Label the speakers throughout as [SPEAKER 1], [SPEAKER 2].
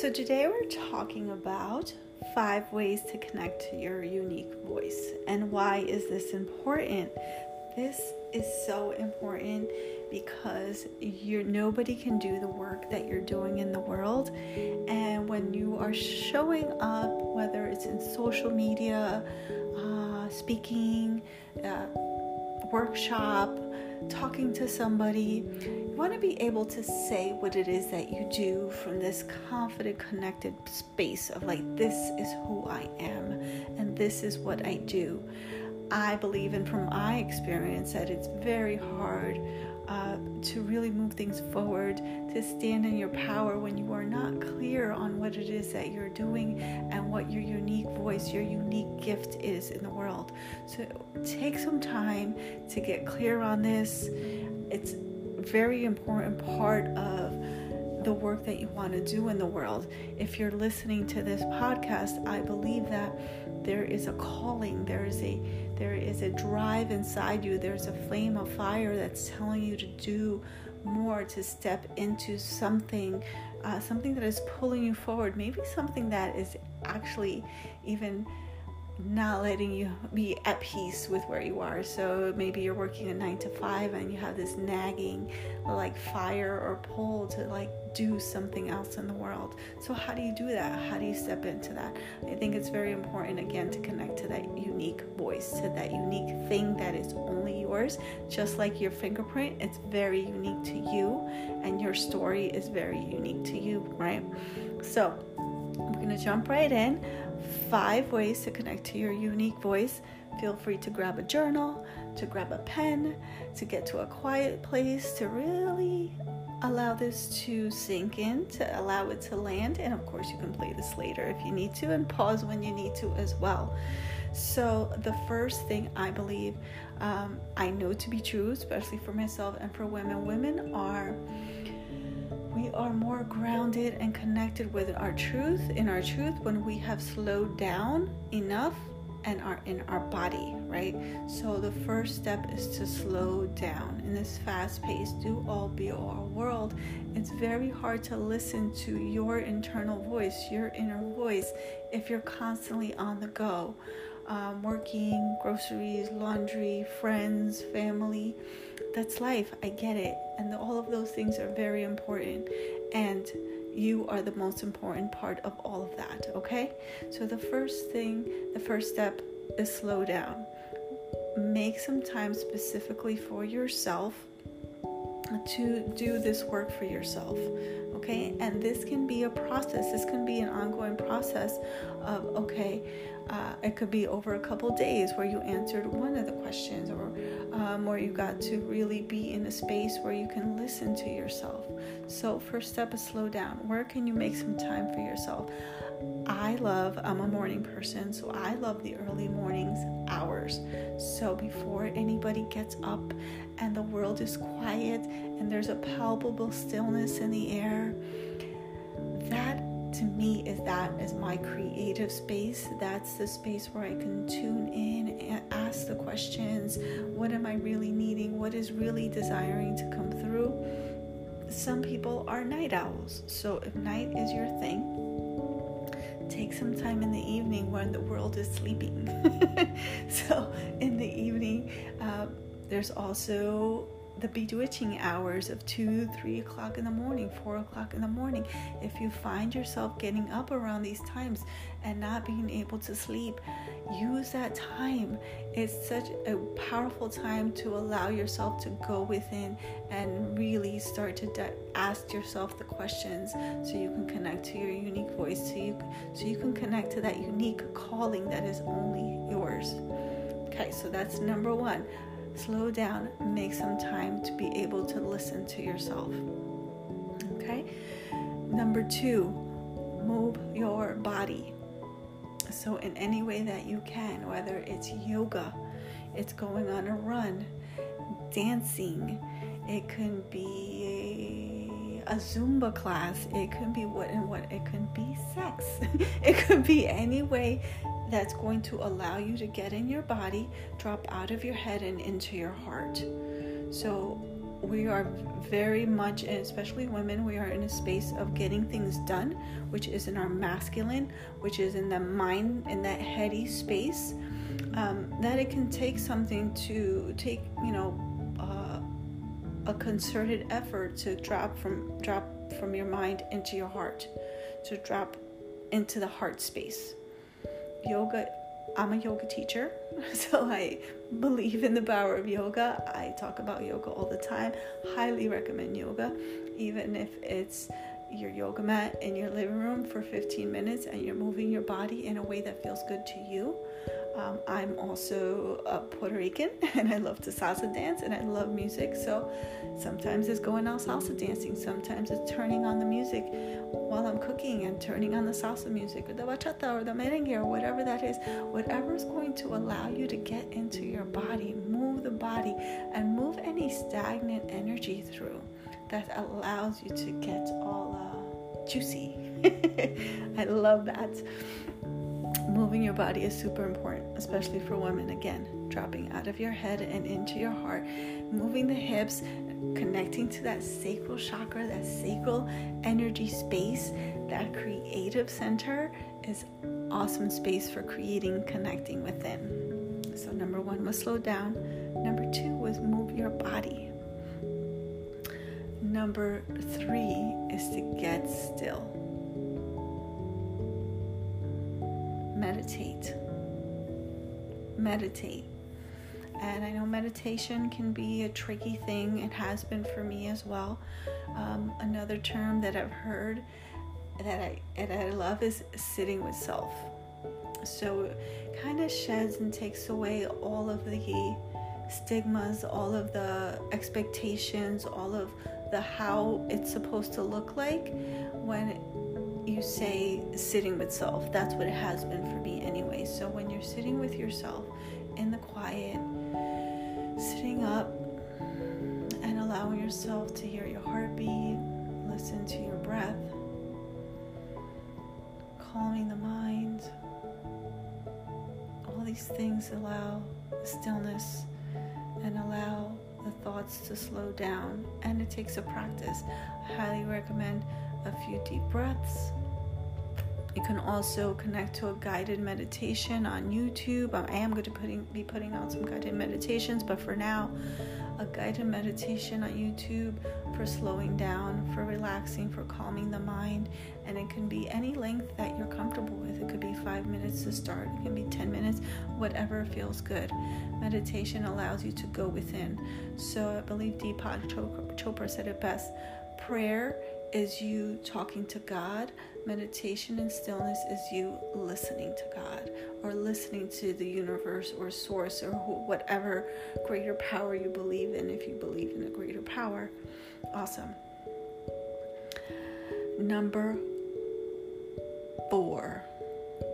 [SPEAKER 1] So, today we're talking about five ways to connect to your unique voice. And why is this important? This is so important because you're nobody can do the work that you're doing in the world and when you are showing up whether it's in social media uh, speaking uh, workshop talking to somebody want to be able to say what it is that you do from this confident connected space of like this is who i am and this is what i do I believe, and from my experience, that it's very hard uh, to really move things forward, to stand in your power when you are not clear on what it is that you're doing and what your unique voice, your unique gift is in the world. So take some time to get clear on this. It's very important part of the work that you want to do in the world. If you're listening to this podcast, I believe that there is a calling, there is a there is a drive inside you, there's a flame of fire that's telling you to do more, to step into something, uh, something that is pulling you forward, maybe something that is actually even not letting you be at peace with where you are. So maybe you're working a nine to five and you have this nagging, like fire or pull to like do something else in the world. So, how do you do that? How do you step into that? I think it's very important again to connect to that unique voice, to that unique thing that is only yours. Just like your fingerprint, it's very unique to you, and your story is very unique to you, right? So, going to jump right in five ways to connect to your unique voice. Feel free to grab a journal, to grab a pen, to get to a quiet place, to really allow this to sink in, to allow it to land. And of course, you can play this later if you need to, and pause when you need to as well. So, the first thing I believe um, I know to be true, especially for myself and for women, women are we are more grounded and connected with our truth in our truth when we have slowed down enough and are in our body right? So the first step is to slow down. In this fast-paced do all be all world. It's very hard to listen to your internal voice your inner voice if you're constantly on the go um, working groceries laundry friends family that's life. I get it. And all of those things are very important. And you are the most important part of all of that, okay? So the first thing, the first step is slow down. Make some time specifically for yourself to do this work for yourself okay? And this can be a process. This can be an ongoing process of okay uh, it could be over a couple days where you answered one of the questions or um, where you got to really be in a space where you can listen to yourself. So first step is slow down. Where can you make some time for yourself I love, I'm a morning person, so I love the early mornings hours. So before anybody gets up and the world is quiet and there's a palpable stillness in the air, that to me is that is my creative space. That's the space where I can tune in and ask the questions. What am I really needing? What is really desiring to come through? Some people are night owls. So if night is your thing, take some time in the evening when the world is sleeping. so, in the evening, uh, there's also the bewitching hours of 2, 3 o'clock in the morning, 4 o'clock in the morning. If you find yourself getting up around these times and not being able to sleep, use that time. It's such a powerful time to allow yourself to go within and really start to ask yourself the questions so you can connect to your unique voice, so you, so you can connect to that unique calling that is only yours. Okay, so that's number one slow down, make some time to be able to listen to yourself. Okay? Number two, move your body. So, in any way that you can, whether it's yoga, it's going on a run, dancing, it can be a, Zumba class, it can be what and what, it can be sex, it could be any way that's going to allow you to get in your body, drop out of your head and into your heart. So, we are very much, especially women, we are in a space of getting things done, which is in our masculine, which is in the mind, in that heady space. Um, that it can take something to take, you know, uh, a concerted effort to drop from drop from your mind into your heart, to drop into the heart space. Yoga I'm a yoga teacher, so I believe in the power of yoga. I talk about yoga all the time. Highly recommend yoga, even if it's your yoga mat in your living room for 15 minutes and you're moving your body in a way that feels good to you. Um, I'm also a Puerto Rican and I love to salsa dance and I love music. So sometimes it's going out salsa dancing, sometimes it's turning on the music while I'm cooking and turning on the salsa music or the bachata or the merengue or whatever that is. Whatever is going to allow you to get into your body, move the body, and move any stagnant energy through that allows you to get all juicy. I love that moving your body is super important, especially for women. Again, dropping out of your head and into your heart, moving the hips, connecting to that sacral chakra, that sacral energy space, that creative center is awesome space for creating, connecting within. So, number one was slow down, number two was move your body. Number three is to get still. meditate. Meditate. And I know meditation can be a tricky thing. It has been for me as well. Um, another term that I've heard that I that I love is sitting with self. So it kind of sheds and takes away all of the stigmas, all of the expectations, all of the how it's supposed to look like when you say sitting with self. That's what it has been for me anyway. So when you're sitting with yourself in the quiet, sitting up and allowing yourself to hear your heartbeat, listen to your breath, calming the mind, all these things allow stillness and allow the thoughts to slow down. And it takes a practice. I highly recommend a few deep breaths. You can also connect to a guided meditation on YouTube. I am going to putting, be putting out some guided meditations, but for now, a guided meditation on YouTube for slowing down, for relaxing, for calming the mind. And it can be any length that you're comfortable with. It could be five minutes to start, it can be 10 minutes, whatever feels good. Meditation allows you to go within. So I believe Deepak Chopra said it best prayer is you talking to God. Meditation and stillness is you listening to God or listening to the universe or source or whatever greater power you believe in, if you believe in a greater power. Awesome. Number four,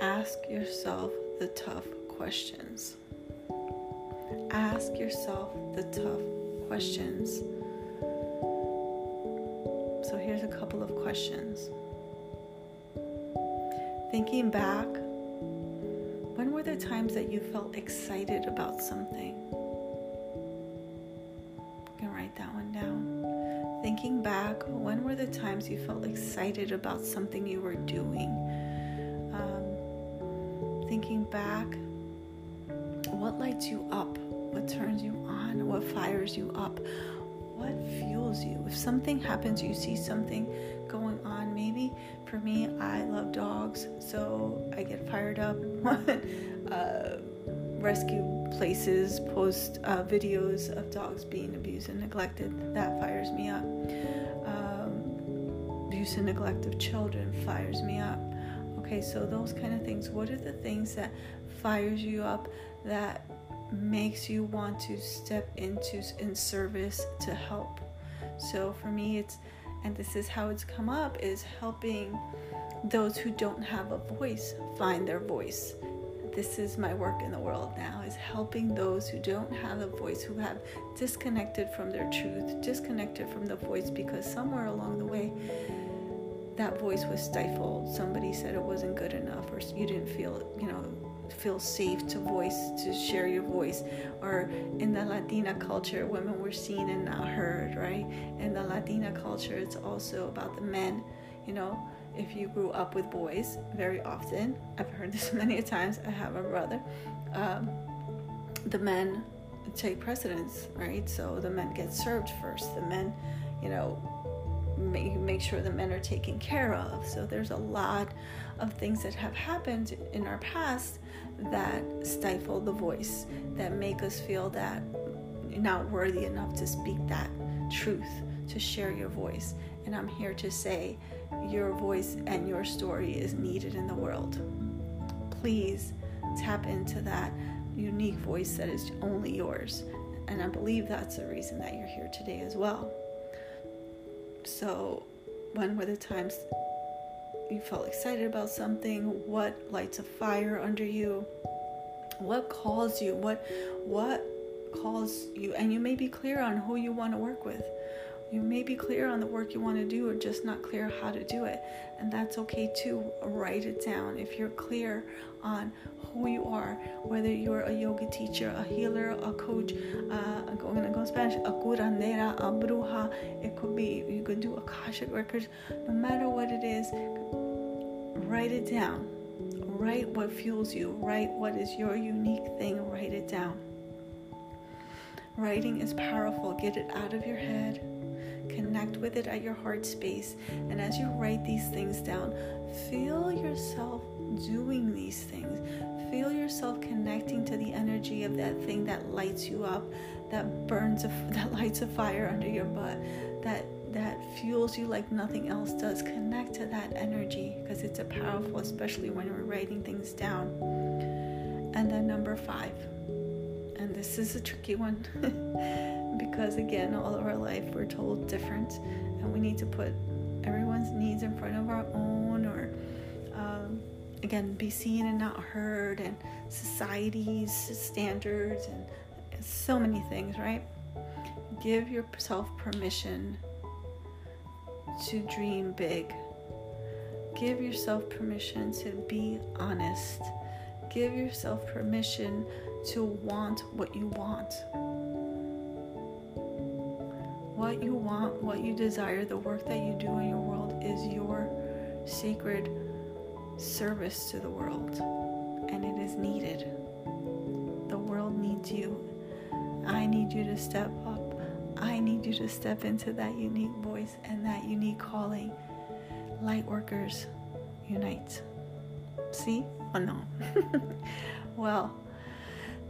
[SPEAKER 1] ask yourself the tough questions. Ask yourself the tough questions so here's a couple of questions. Thinking back, when were the times that you felt excited about something? You can write that one down. Thinking back, when were the times you felt excited about something you were doing? Um, thinking back, what lights you up? What turns you on? What fires you up? What fuels you. If something happens, you see something going on. Maybe for me, I love dogs, so I get fired up when uh, rescue places post uh, videos of dogs being abused and neglected. That fires me up. Um, abuse and neglect of children fires me up. Okay, so those kind of things. What are the things that fires you up that makes you want to step into in service to help. So for me it's and this is how it's come up is helping those who don't have a voice find their voice. This is my work in the world now is helping those who don't have a voice who have disconnected from their truth, disconnected from the voice because somewhere along the way that voice was stifled. Somebody said it wasn't good enough or you didn't feel, you know, feel safe to voice, to share your voice. Or in the Latina culture, women were seen and not heard, right? In the Latina culture, it's also about the men, you know. If you grew up with boys, very often, I've heard this many times. I have a brother. Um, the men take precedence, right? So the men get served first. The men, you know, make, make sure the men are taken care of. So there's a lot of things that have happened in our past that stifle the voice, that make us feel that not worthy enough to speak that truth, to share your voice. And I'm here to say your voice and your story is needed in the world. Please tap into that unique voice that is only yours. And I believe that's the reason that you're here today as well. So, when were the times you felt excited about something? What lights a fire under you? What calls you? What what calls you? And you may be clear on who you want to work with. You may be clear on the work you want to do or just not clear how to do it. And that's okay too. Write it down. If you're clear on who you are, whether you're a yoga teacher, a healer, a coach, uh, I'm going to go Spanish, a curandera, a bruja, it could be, you could do Akashic records, no matter what it is, write it down. Write what fuels you, write what is your unique thing, write it down. Writing is powerful. Get it out of your head Connect with it at your heart space. And as you write these things down, feel yourself doing these things. Feel yourself connecting to the energy of that thing that lights you up, that burns a, that lights a fire under your butt, that that fuels you like nothing else does. Connect to that energy because it's a powerful, especially when we're writing things down. And then number five, and this is a tricky one. because again all of our life we're told different and we need to put everyone's needs in front of our own or um, again be seen and not heard and society's standards and so many things right give yourself permission to dream big give yourself permission to be honest give yourself permission to want what you want what you want, what you desire, the work that you do in your world is your sacred service to the world. And it is needed. The world needs you. I need you to step up. I need you to step into that unique voice and that unique calling. Light workers, unite. See? Oh no. well,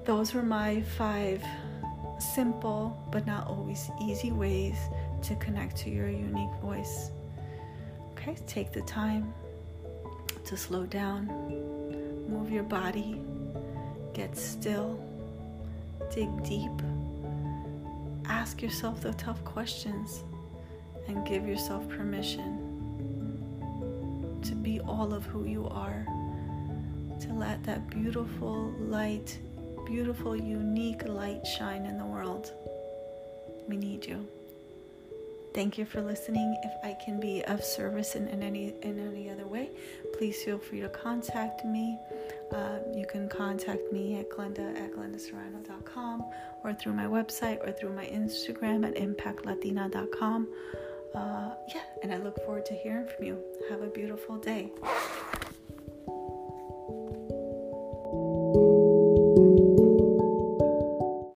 [SPEAKER 1] those were my five simple but not always easy ways to connect to your unique voice. Okay, take the time to slow down, move your body, get still, dig deep, ask yourself the tough questions, and give yourself permission to be all of who you are, to let that beautiful light beautiful, unique light shine in the world. We need you. Thank you for listening. If I can be of service in, in any in any other way, please feel free to contact me. Uh, you can contact me at glenda at glendaserrano.com or through my website or through my Instagram at impactlatina.com. Uh, yeah, and I look forward to hearing from you. Have a beautiful day.